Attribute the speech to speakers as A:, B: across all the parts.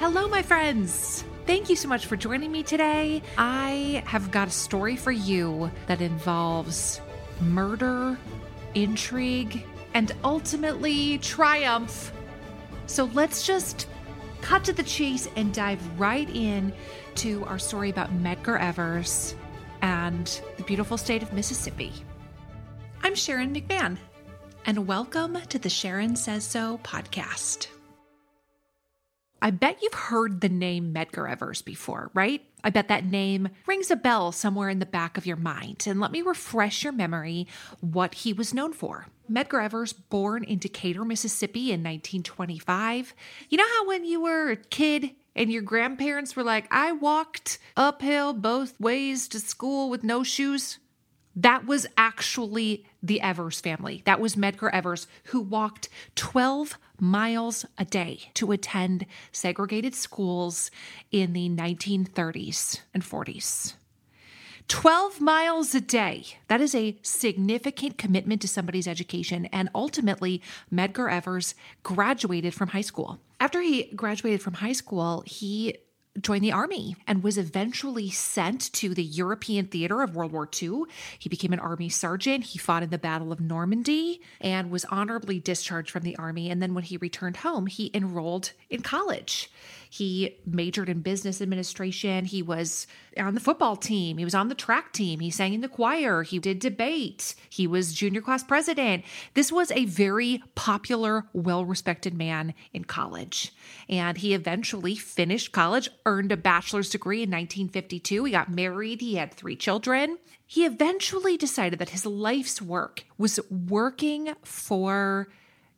A: Hello, my friends. Thank you so much for joining me today. I have got a story for you that involves murder, intrigue, and ultimately triumph. So let's just cut to the chase and dive right in to our story about Medgar Evers and the beautiful state of Mississippi. I'm Sharon McMahon, and welcome to the Sharon Says So podcast. I bet you've heard the name Medgar Evers before, right? I bet that name rings a bell somewhere in the back of your mind. And let me refresh your memory what he was known for. Medgar Evers, born in Decatur, Mississippi in 1925. You know how when you were a kid and your grandparents were like, I walked uphill both ways to school with no shoes? That was actually the Evers family. That was Medgar Evers, who walked 12 miles a day to attend segregated schools in the 1930s and 40s. 12 miles a day. That is a significant commitment to somebody's education. And ultimately, Medgar Evers graduated from high school. After he graduated from high school, he joined the army and was eventually sent to the European theater of World War II. He became an army sergeant. He fought in the Battle of Normandy and was honorably discharged from the army. And then when he returned home, he enrolled in college. He majored in business administration. He was on the football team. He was on the track team. He sang in the choir. He did debate. He was junior class president. This was a very popular, well respected man in college. And he eventually finished college, earned a bachelor's degree in 1952. He got married. He had three children. He eventually decided that his life's work was working for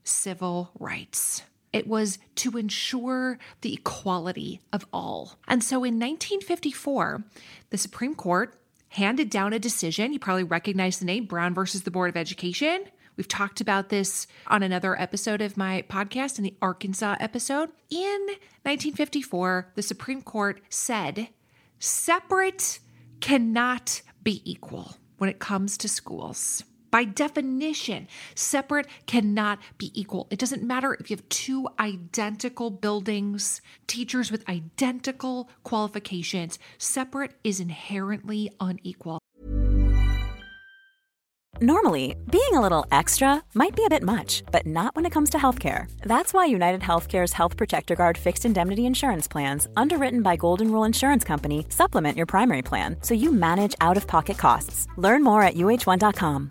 A: civil rights. It was to ensure the equality of all. And so in 1954, the Supreme Court handed down a decision. You probably recognize the name Brown versus the Board of Education. We've talked about this on another episode of my podcast, in the Arkansas episode. In 1954, the Supreme Court said separate cannot be equal when it comes to schools. By definition, separate cannot be equal. It doesn't matter if you have two identical buildings, teachers with identical qualifications. Separate is inherently unequal.
B: Normally, being a little extra might be a bit much, but not when it comes to healthcare. That's why United Healthcare's Health Protector Guard fixed indemnity insurance plans, underwritten by Golden Rule Insurance Company, supplement your primary plan so you manage out of pocket costs. Learn more at uh1.com.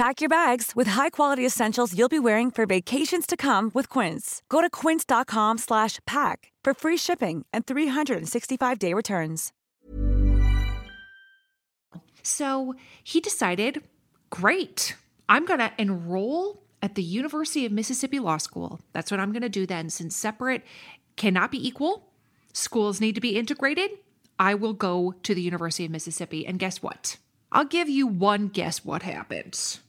B: Pack your bags with high-quality essentials you'll be wearing for vacations to come with Quince. Go to quince.com slash pack for free shipping and 365-day returns.
A: So he decided, great, I'm going to enroll at the University of Mississippi Law School. That's what I'm going to do then. Since separate cannot be equal, schools need to be integrated, I will go to the University of Mississippi. And guess what? I'll give you one guess what happens.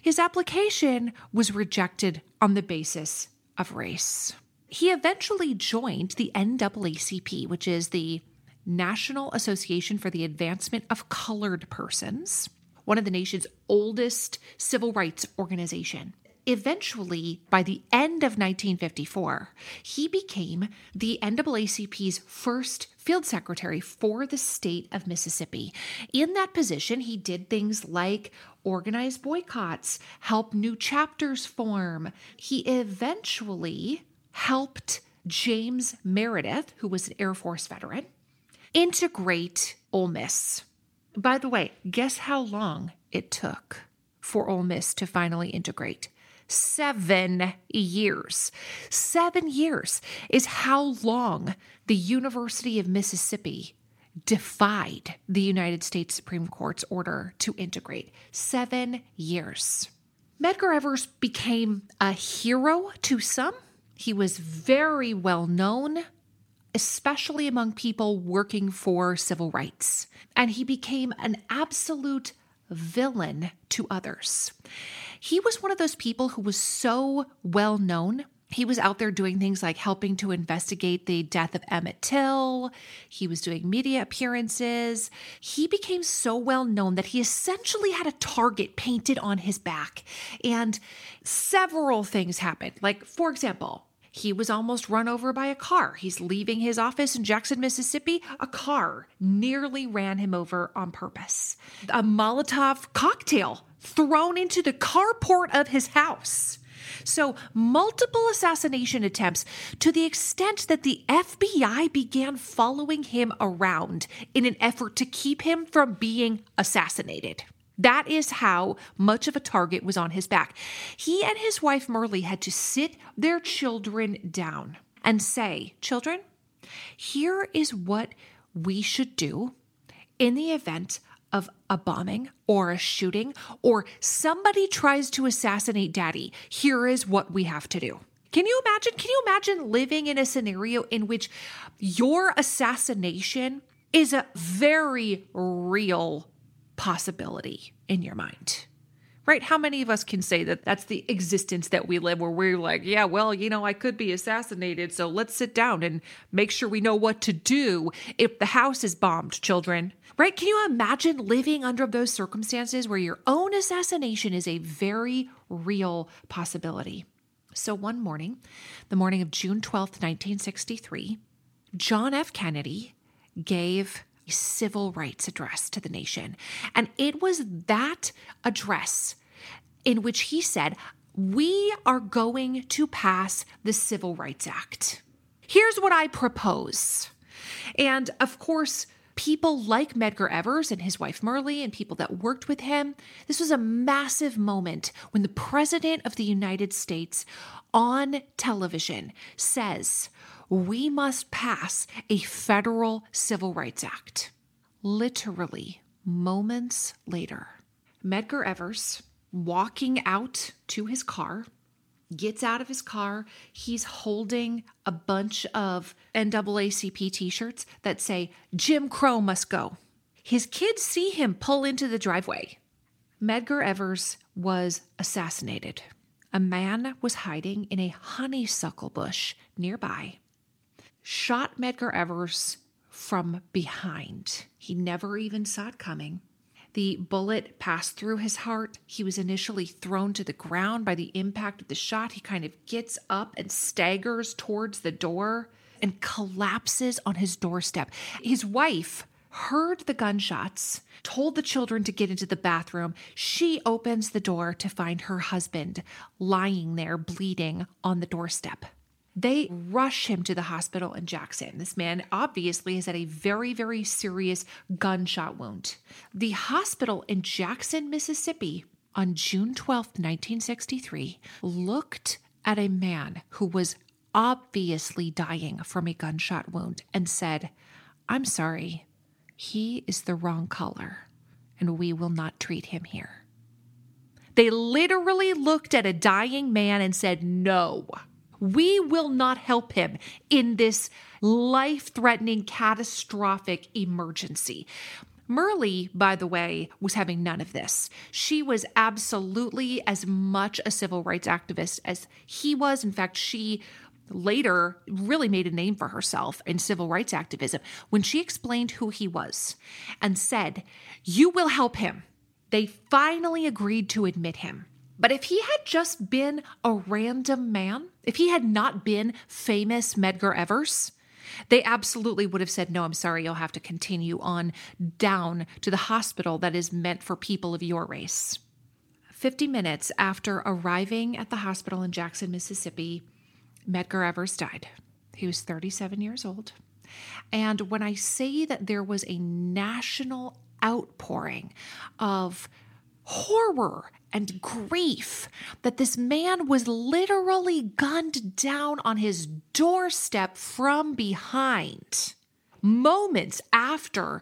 A: His application was rejected on the basis of race. He eventually joined the NAACP, which is the National Association for the Advancement of Colored Persons, one of the nation's oldest civil rights organization. eventually, by the end of 1954, he became the NAACP's first field secretary for the state of Mississippi. In that position, he did things like organize boycotts, help new chapters form. He eventually helped James Meredith, who was an Air Force veteran, integrate Ole Miss. By the way, guess how long it took for Ole Miss to finally integrate? Seven years. Seven years is how long the University of Mississippi defied the United States Supreme Court's order to integrate. Seven years. Medgar Evers became a hero to some. He was very well known, especially among people working for civil rights. And he became an absolute villain to others. He was one of those people who was so well known. He was out there doing things like helping to investigate the death of Emmett Till. He was doing media appearances. He became so well known that he essentially had a target painted on his back. And several things happened. Like, for example, he was almost run over by a car. He's leaving his office in Jackson, Mississippi. A car nearly ran him over on purpose. A Molotov cocktail thrown into the carport of his house. So, multiple assassination attempts to the extent that the FBI began following him around in an effort to keep him from being assassinated. That is how much of a target was on his back. He and his wife Myrlie had to sit their children down and say, Children, here is what we should do in the event of a bombing or a shooting or somebody tries to assassinate daddy. Here is what we have to do. Can you imagine? Can you imagine living in a scenario in which your assassination is a very real possibility in your mind. Right? How many of us can say that that's the existence that we live where we're like, yeah, well, you know, I could be assassinated, so let's sit down and make sure we know what to do if the house is bombed, children. Right? Can you imagine living under those circumstances where your own assassination is a very real possibility? So one morning, the morning of June 12th, 1963, John F. Kennedy gave a civil rights address to the nation. And it was that address in which he said, We are going to pass the Civil Rights Act. Here's what I propose. And of course, people like Medgar Evers and his wife Myrlie and people that worked with him, this was a massive moment when the President of the United States on television says, we must pass a federal Civil Rights Act. Literally, moments later, Medgar Evers walking out to his car gets out of his car. He's holding a bunch of NAACP t shirts that say, Jim Crow must go. His kids see him pull into the driveway. Medgar Evers was assassinated. A man was hiding in a honeysuckle bush nearby shot Medgar Evers from behind. He never even saw it coming. The bullet passed through his heart. He was initially thrown to the ground by the impact of the shot. He kind of gets up and staggers towards the door and collapses on his doorstep. His wife heard the gunshots, told the children to get into the bathroom. She opens the door to find her husband lying there bleeding on the doorstep. They rush him to the hospital in Jackson. This man obviously has had a very, very serious gunshot wound. The hospital in Jackson, Mississippi, on June 12th, 1963, looked at a man who was obviously dying from a gunshot wound and said, I'm sorry, he is the wrong color, and we will not treat him here. They literally looked at a dying man and said, No. We will not help him in this life threatening, catastrophic emergency. Myrlie, by the way, was having none of this. She was absolutely as much a civil rights activist as he was. In fact, she later really made a name for herself in civil rights activism when she explained who he was and said, You will help him. They finally agreed to admit him. But if he had just been a random man, if he had not been famous Medgar Evers, they absolutely would have said, No, I'm sorry, you'll have to continue on down to the hospital that is meant for people of your race. 50 minutes after arriving at the hospital in Jackson, Mississippi, Medgar Evers died. He was 37 years old. And when I say that there was a national outpouring of horror and grief that this man was literally gunned down on his doorstep from behind. Moments after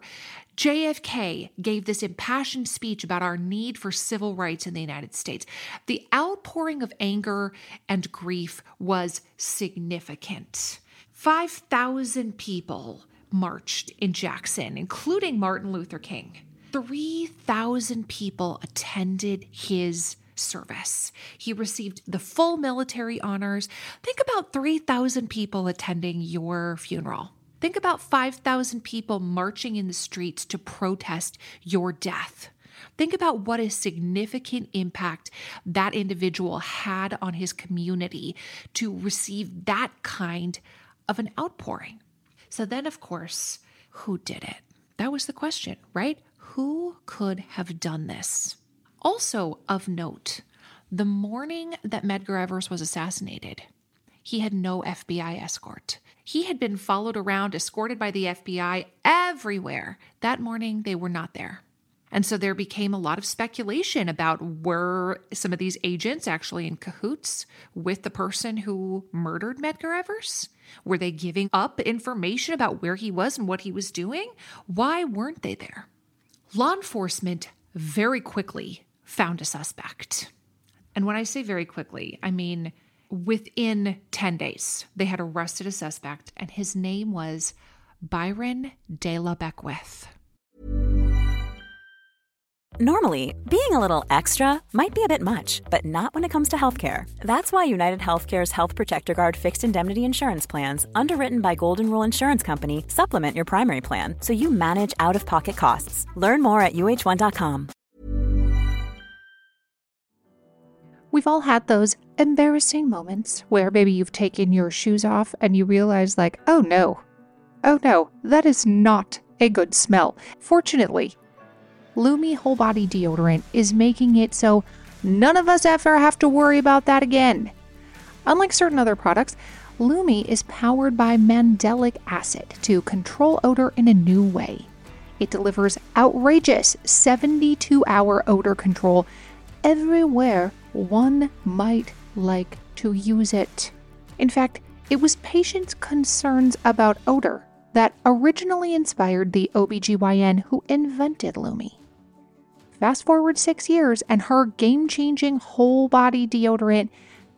A: JFK gave this impassioned speech about our need for civil rights in the United States, the outpouring of anger and grief was significant. 5,000 people marched in Jackson, including Martin Luther King. 3,000 people attended his service. He received the full military honors. Think about 3,000 people attending your funeral. Think about 5,000 people marching in the streets to protest your death. Think about what a significant impact that individual had on his community to receive that kind of an outpouring. So, then, of course, who did it? That was the question, right? Who could have done this? Also, of note, the morning that Medgar Evers was assassinated, he had no FBI escort. He had been followed around, escorted by the FBI everywhere. That morning, they were not there. And so there became a lot of speculation about were some of these agents actually in cahoots with the person who murdered Medgar Evers? Were they giving up information about where he was and what he was doing? Why weren't they there? Law enforcement very quickly found a suspect. And when I say very quickly, I mean within 10 days, they had arrested a suspect, and his name was Byron De La Beckwith.
B: Normally, being a little extra might be a bit much, but not when it comes to healthcare. That's why United Healthcare's Health Protector Guard fixed indemnity insurance plans, underwritten by Golden Rule Insurance Company, supplement your primary plan so you manage out of pocket costs. Learn more at uh1.com.
C: We've all had those embarrassing moments where maybe you've taken your shoes off and you realize, like, oh no, oh no, that is not a good smell. Fortunately, Lume Whole Body Deodorant is making it so none of us ever have to worry about that again. Unlike certain other products, Lume is powered by mandelic acid to control odor in a new way. It delivers outrageous 72 hour odor control everywhere one might like to use it. In fact, it was patients' concerns about odor that originally inspired the OBGYN who invented Lume. Fast forward six years, and her game changing whole body deodorant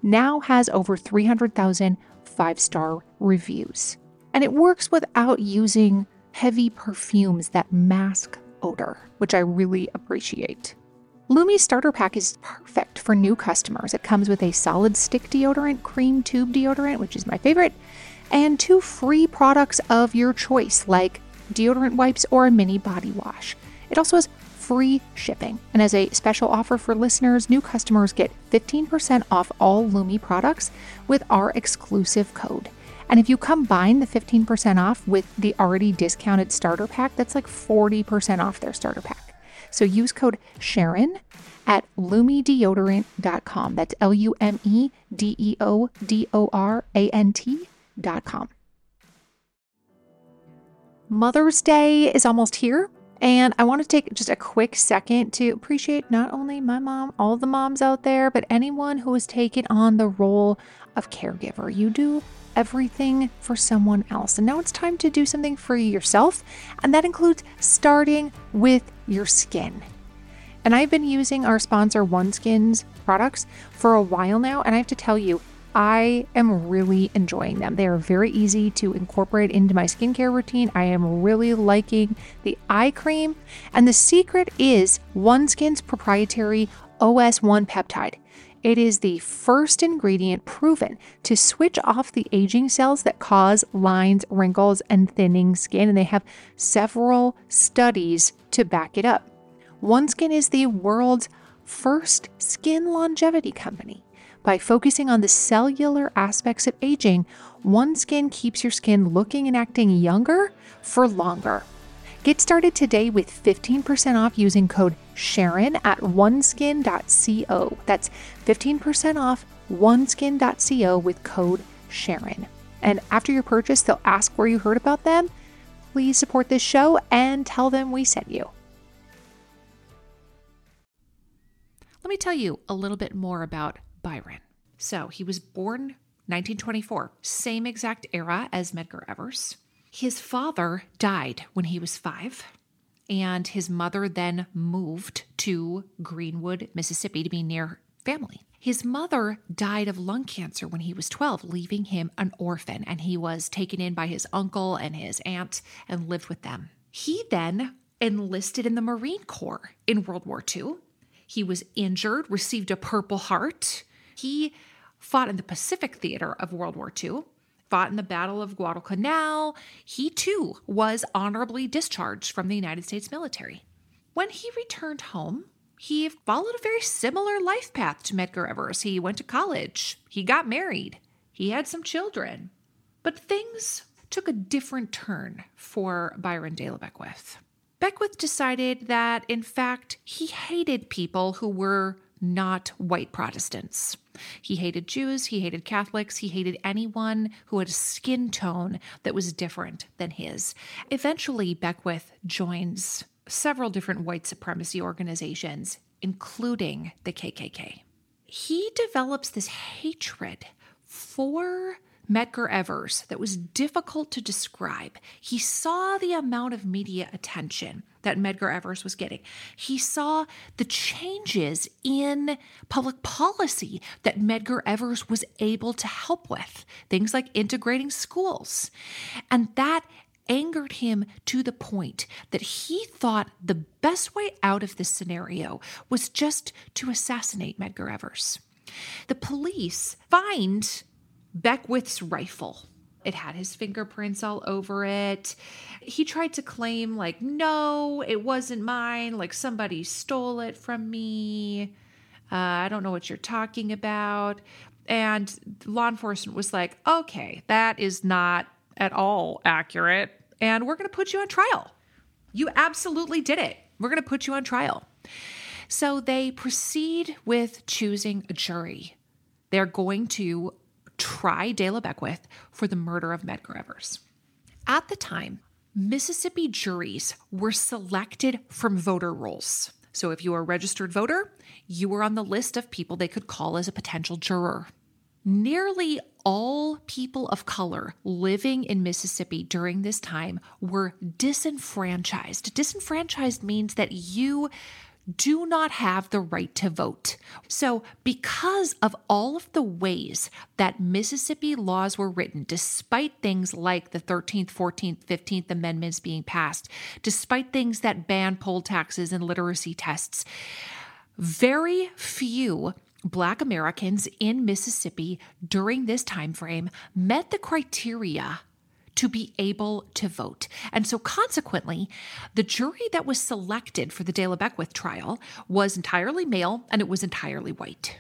C: now has over 300,000 five star reviews. And it works without using heavy perfumes that mask odor, which I really appreciate. Lume's starter pack is perfect for new customers. It comes with a solid stick deodorant, cream tube deodorant, which is my favorite, and two free products of your choice, like deodorant wipes or a mini body wash. It also has free shipping. And as a special offer for listeners, new customers get 15% off all Lume products with our exclusive code. And if you combine the 15% off with the already discounted starter pack, that's like 40% off their starter pack. So use code Sharon at lumedeodorant.com. That's L U M E D E O D O R A N T.com. Mother's Day is almost here. And I want to take just a quick second to appreciate not only my mom, all the moms out there, but anyone who has taken on the role of caregiver. You do everything for someone else. And now it's time to do something for yourself. And that includes starting with your skin. And I've been using our sponsor OneSkin's products for a while now. And I have to tell you, I am really enjoying them. They are very easy to incorporate into my skincare routine. I am really liking the eye cream. And the secret is OneSkin's proprietary OS1 peptide. It is the first ingredient proven to switch off the aging cells that cause lines, wrinkles, and thinning skin. And they have several studies to back it up. OneSkin is the world's first skin longevity company. By focusing on the cellular aspects of aging, OneSkin keeps your skin looking and acting younger for longer. Get started today with 15% off using code Sharon at oneskin.co. That's 15% off oneskin.co with code Sharon. And after your purchase, they'll ask where you heard about them. Please support this show and tell them we sent you.
A: Let me tell you a little bit more about Byron. So, he was born 1924, same exact era as Medgar Evers. His father died when he was five, and his mother then moved to Greenwood, Mississippi to be near family. His mother died of lung cancer when he was 12, leaving him an orphan, and he was taken in by his uncle and his aunt and lived with them. He then enlisted in the Marine Corps in World War II. He was injured, received a Purple Heart. He fought in the Pacific Theater of World War II fought in the Battle of Guadalcanal, he too was honorably discharged from the United States military. When he returned home, he followed a very similar life path to Medgar Evers. He went to college, he got married, he had some children. But things took a different turn for Byron de la Beckwith. Beckwith decided that, in fact, he hated people who were not white Protestants. He hated Jews, he hated Catholics, he hated anyone who had a skin tone that was different than his. Eventually, Beckwith joins several different white supremacy organizations, including the KKK. He develops this hatred for Medgar Evers that was difficult to describe. He saw the amount of media attention that Medgar Evers was getting. He saw the changes in public policy that Medgar Evers was able to help with, things like integrating schools. And that angered him to the point that he thought the best way out of this scenario was just to assassinate Medgar Evers. The police find Beckwith's rifle. It had his fingerprints all over it. He tried to claim, like, no, it wasn't mine. Like, somebody stole it from me. Uh, I don't know what you're talking about. And law enforcement was like, okay, that is not at all accurate. And we're going to put you on trial. You absolutely did it. We're going to put you on trial. So they proceed with choosing a jury. They're going to try De La Beckwith for the murder of Medgar Evers. At the time, Mississippi juries were selected from voter rolls. So if you were a registered voter, you were on the list of people they could call as a potential juror. Nearly all people of color living in Mississippi during this time were disenfranchised. Disenfranchised means that you do not have the right to vote. So, because of all of the ways that Mississippi laws were written, despite things like the 13th, 14th, 15th Amendments being passed, despite things that ban poll taxes and literacy tests, very few Black Americans in Mississippi during this time frame met the criteria to be able to vote. And so, consequently, the jury that was selected for the De La Beckwith trial was entirely male and it was entirely white.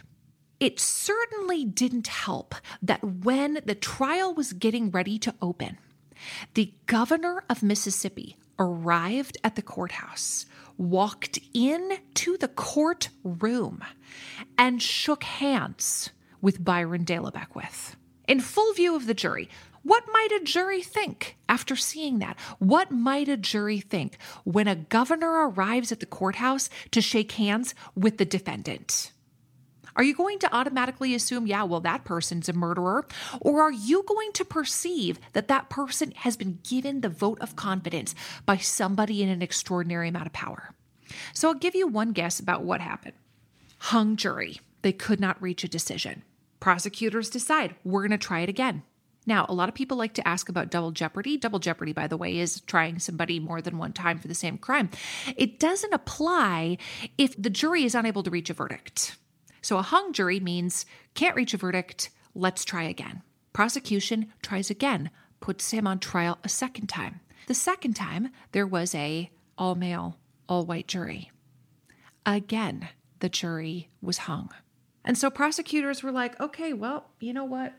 A: It certainly didn't help that when the trial was getting ready to open, the governor of Mississippi arrived at the courthouse, walked into the courtroom, and shook hands with Byron De La Beckwith in full view of the jury. What might a jury think after seeing that? What might a jury think when a governor arrives at the courthouse to shake hands with the defendant? Are you going to automatically assume, yeah, well, that person's a murderer? Or are you going to perceive that that person has been given the vote of confidence by somebody in an extraordinary amount of power? So I'll give you one guess about what happened. Hung jury. They could not reach a decision. Prosecutors decide, we're going to try it again. Now, a lot of people like to ask about double jeopardy. Double jeopardy, by the way, is trying somebody more than one time for the same crime. It doesn't apply if the jury is unable to reach a verdict. So a hung jury means can't reach a verdict, let's try again. Prosecution tries again, puts him on trial a second time. The second time, there was a all male, all white jury. Again, the jury was hung. And so prosecutors were like, okay, well, you know what?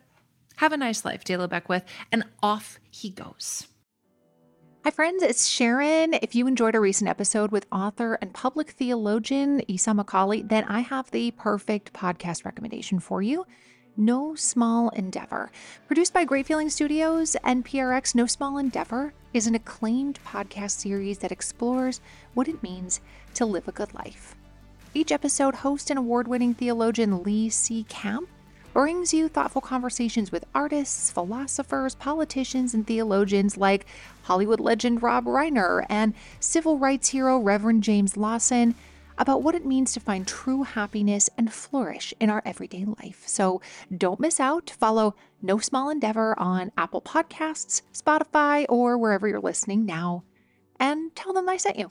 A: Have a nice life, De La Beckwith. And off he goes.
C: Hi, friends, it's Sharon. If you enjoyed a recent episode with author and public theologian Esau McCaulley, then I have the perfect podcast recommendation for you. No Small Endeavor. Produced by Great Feeling Studios and PRX, No Small Endeavor is an acclaimed podcast series that explores what it means to live a good life. Each episode, host and award winning theologian Lee C. Camp brings you thoughtful conversations with artists, philosophers, politicians, and theologians like Hollywood legend Rob Reiner and civil rights hero Reverend James Lawson about what it means to find true happiness and flourish in our everyday life. So don't miss out. Follow No Small Endeavor on Apple Podcasts, Spotify, or wherever you're listening now, and tell them I sent you.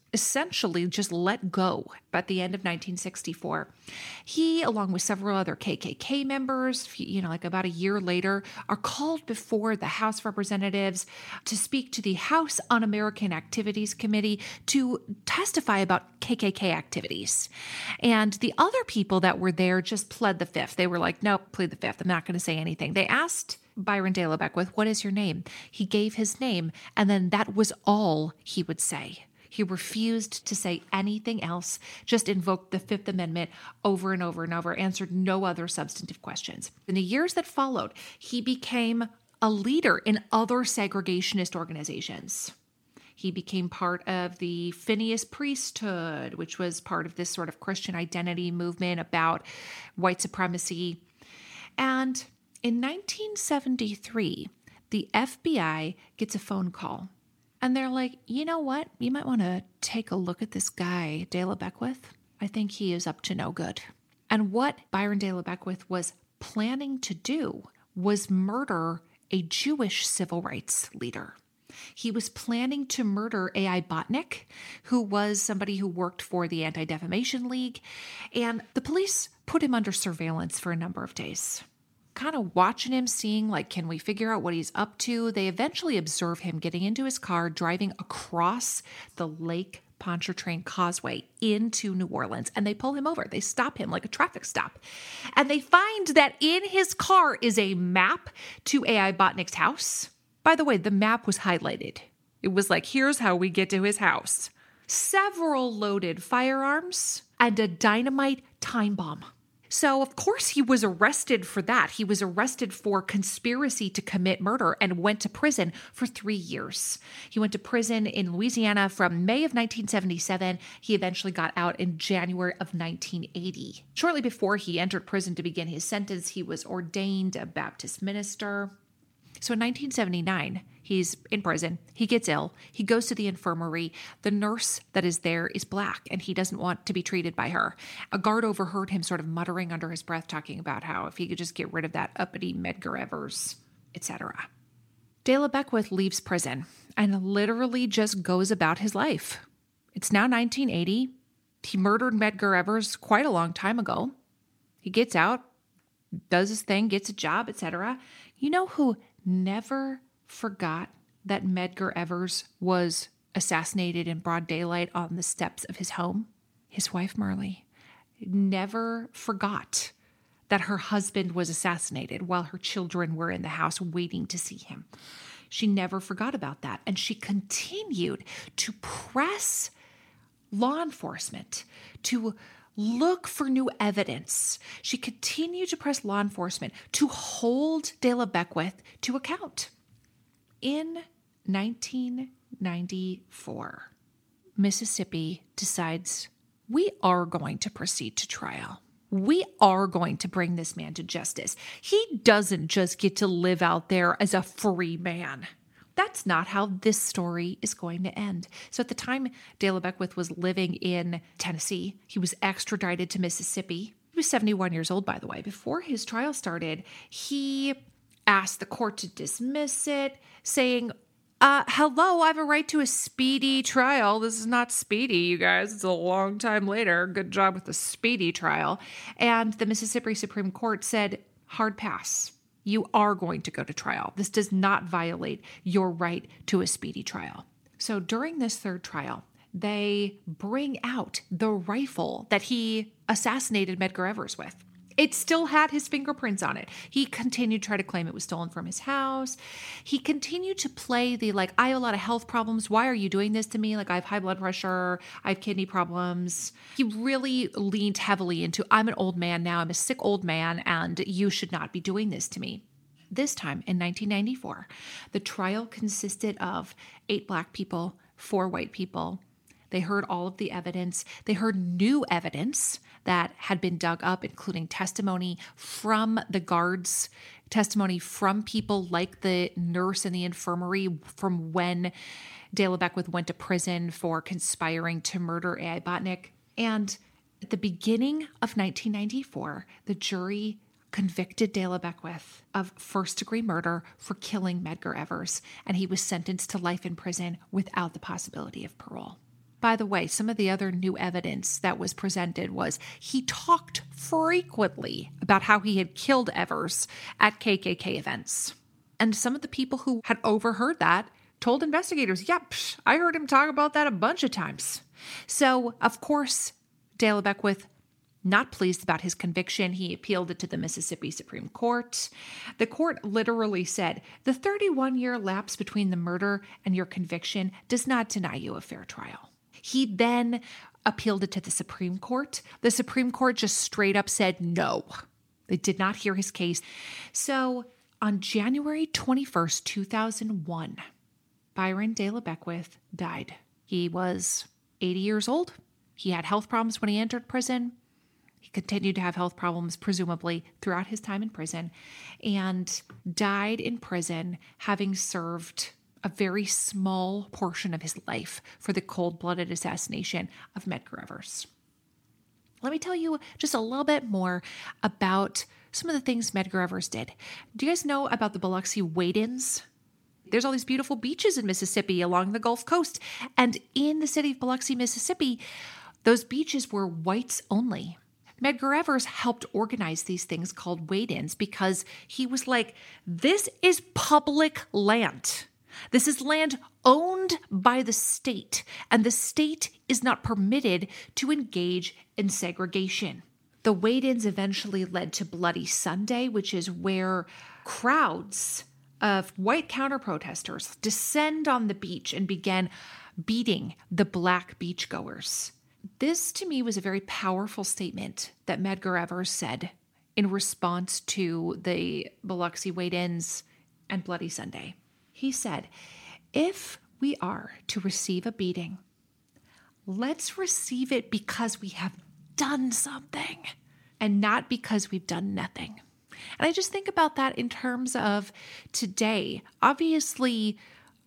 A: essentially just let go at the end of 1964. He, along with several other KKK members, you know, like about a year later, are called before the House of Representatives to speak to the House Un American Activities Committee to testify about KKK activities. And the other people that were there just pled the fifth. They were like, nope, plead the fifth. I'm not going to say anything. They asked Byron De La Beckwith, what is your name? He gave his name, and then that was all he would say. He refused to say anything else, just invoked the Fifth Amendment over and over and over, answered no other substantive questions. In the years that followed, he became a leader in other segregationist organizations. He became part of the Phineas priesthood, which was part of this sort of Christian identity movement about white supremacy. And in 1973, the FBI gets a phone call and they're like, you know what? You might want to take a look at this guy, De La Beckwith. I think he is up to no good. And what Byron De La Beckwith was planning to do was murder a Jewish civil rights leader. He was planning to murder A.I. Botnick, who was somebody who worked for the Anti Defamation League, and the police put him under surveillance for a number of days kind of watching him, seeing like, can we figure out what he's up to? They eventually observe him getting into his car, driving across the Lake Pontchartrain Causeway into New Orleans, and they pull him over. They stop him like a traffic stop. And they find that in his car is a map to A.I. Botnick's house. By the way, the map was highlighted. It was like, here's how we get to his house. Several loaded firearms and a dynamite time bomb. So, of course, he was arrested for that. He was arrested for conspiracy to commit murder and went to prison for three years. He went to prison in Louisiana from May of 1977. He eventually got out in January of 1980. Shortly before he entered prison to begin his sentence, he was ordained a Baptist minister. So in 1979, He's in prison. He gets ill. He goes to the infirmary. The nurse that is there is black and he doesn't want to be treated by her. A guard overheard him sort of muttering under his breath, talking about how if he could just get rid of that uppity Medgar Evers, etc. De La Beckwith leaves prison and literally just goes about his life. It's now 1980. He murdered Medgar Evers quite a long time ago. He gets out, does his thing, gets a job, etc. You know who never forgot that Medgar Evers was assassinated in broad daylight on the steps of his home? His wife, Myrlie, never forgot that her husband was assassinated while her children were in the house waiting to see him. She never forgot about that. And she continued to press law enforcement to look for new evidence. She continued to press law enforcement to hold De La Beckwith to account. In 1994, Mississippi decides we are going to proceed to trial. We are going to bring this man to justice. He doesn't just get to live out there as a free man. That's not how this story is going to end. So, at the time De La Beckwith was living in Tennessee, he was extradited to Mississippi. He was 71 years old, by the way. Before his trial started, he asked the court to dismiss it, saying, uh, hello, I have a right to a speedy trial. This is not speedy, you guys. It's a long time later. Good job with the speedy trial. And the Mississippi Supreme Court said, hard pass you are going to go to trial. This does not violate your right to a speedy trial. So during this third trial, they bring out the rifle that he assassinated Medgar Evers with. It still had his fingerprints on it. He continued to try to claim it was stolen from his house. He continued to play the like, I have a lot of health problems. Why are you doing this to me? Like, I have high blood pressure. I have kidney problems. He really leaned heavily into, I'm an old man now. I'm a sick old man, and you should not be doing this to me. This time in 1994, the trial consisted of eight black people, four white people, they heard all of the evidence. They heard new evidence that had been dug up, including testimony from the guards, testimony from people like the nurse in the infirmary from when De La Beckwith went to prison for conspiring to murder A.I. Botnick. And at the beginning of 1994, the jury convicted De La Beckwith of first degree murder for killing Medgar Evers, and he was sentenced to life in prison without the possibility of parole. By the way, some of the other new evidence that was presented was he talked frequently about how he had killed Evers at KKK events. And some of the people who had overheard that told investigators, yep, I heard him talk about that a bunch of times. So, of course, De La Beckwith not pleased about his conviction, he appealed it to the Mississippi Supreme Court. The court literally said the 31 year lapse between the murder and your conviction does not deny you a fair trial. He then appealed it to the Supreme Court. The Supreme Court just straight up said no. They did not hear his case. So on January 21st, 2001, Byron De La Beckwith died. He was 80 years old. He had health problems when he entered prison. He continued to have health problems, presumably, throughout his time in prison, and died in prison having served a very small portion of his life for the cold blooded assassination of Medgar Evers. Let me tell you just a little bit more about some of the things Medgar Evers did. Do you guys know about the Biloxi wade ins? There's all these beautiful beaches in Mississippi along the Gulf Coast. And in the city of Biloxi, Mississippi, those beaches were whites only. Medgar Evers helped organize these things called wade ins because he was like, this is public land. This is land owned by the state, and the state is not permitted to engage in segregation. The wade ins eventually led to Bloody Sunday, which is where crowds of white counter protesters descend on the beach and begin beating the black beachgoers. This to me was a very powerful statement that Medgar Evers said in response to the Biloxi wade ins and Bloody Sunday. He said, If we are to receive a beating, let's receive it because we have done something and not because we've done nothing. And I just think about that in terms of today. Obviously,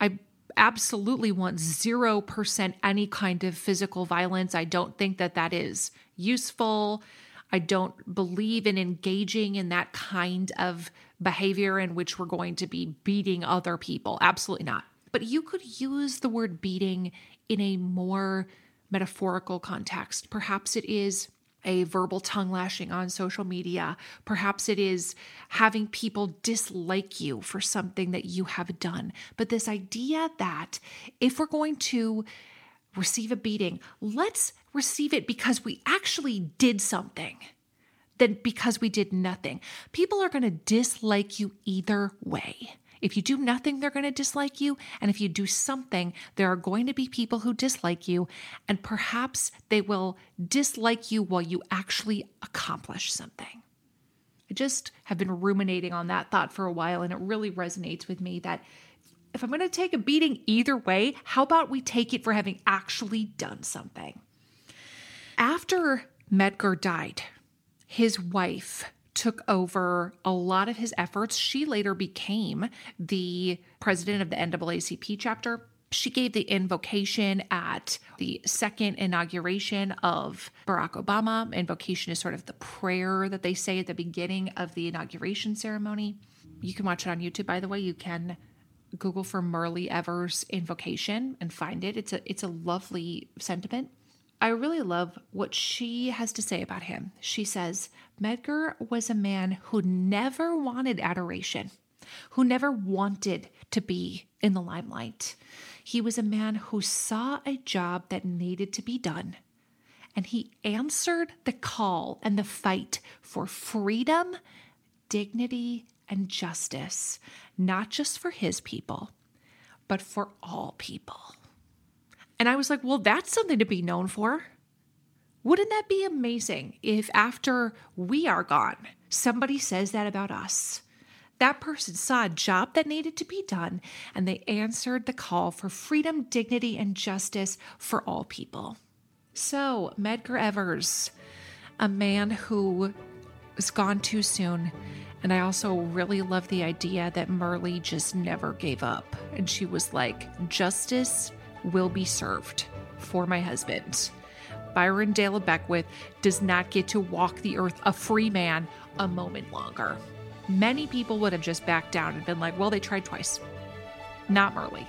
A: I absolutely want 0% any kind of physical violence. I don't think that that is useful. I don't believe in engaging in that kind of behavior in which we're going to be beating other people. Absolutely not. But you could use the word beating in a more metaphorical context. Perhaps it is a verbal tongue lashing on social media. Perhaps it is having people dislike you for something that you have done. But this idea that if we're going to receive a beating, let's receive it because we actually did something than because we did nothing. People are going to dislike you either way. If you do nothing, they're going to dislike you. And if you do something, there are going to be people who dislike you. And perhaps they will dislike you while you actually accomplish something. I just have been ruminating on that thought for a while, and it really resonates with me that if I'm going to take a beating either way, how about we take it for having actually done something? After Medgar died, his wife took over a lot of his efforts. She later became the president of the NAACP chapter. She gave the invocation at the second inauguration of Barack Obama. Invocation is sort of the prayer that they say at the beginning of the inauguration ceremony. You can watch it on YouTube, by the way. You can Google for Myrlie Evers invocation and find it. It's a it's a lovely sentiment. I really love what she has to say about him. She says, Medgar was a man who never wanted adoration, who never wanted to be in the limelight. He was a man who saw a job that needed to be done, and he answered the call and the fight for freedom, dignity, and justice, not just for his people, but for all people. And I was like, well, that's something to be known for. Wouldn't that be amazing if after we are gone, somebody says that about us? That person saw a job that needed to be done and they answered the call for freedom, dignity, and justice for all people. So, Medgar Evers, a man who was gone too soon. And I also really love the idea that Myrlie just never gave up. And she was like, justice will be served for my husband. Byron De La Beckwith does not get to walk the earth a free man a moment longer. Many people would have just backed down and been like, well, they tried twice. Not Myrlie.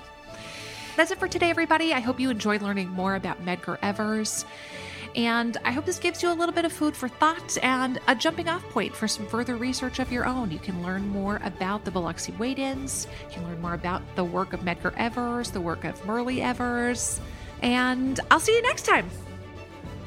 A: That's it for today, everybody. I hope you enjoyed learning more about Medgar Evers. And I hope this gives you a little bit of food for thought and a jumping off point for some further research of your own. You can learn more about the Biloxi Wade ins, you can learn more about the work of Medgar Evers, the work of Myrlie Evers, and I'll see you next time.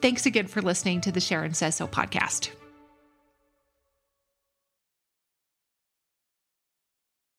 A: Thanks again for listening to the Sharon Says So podcast.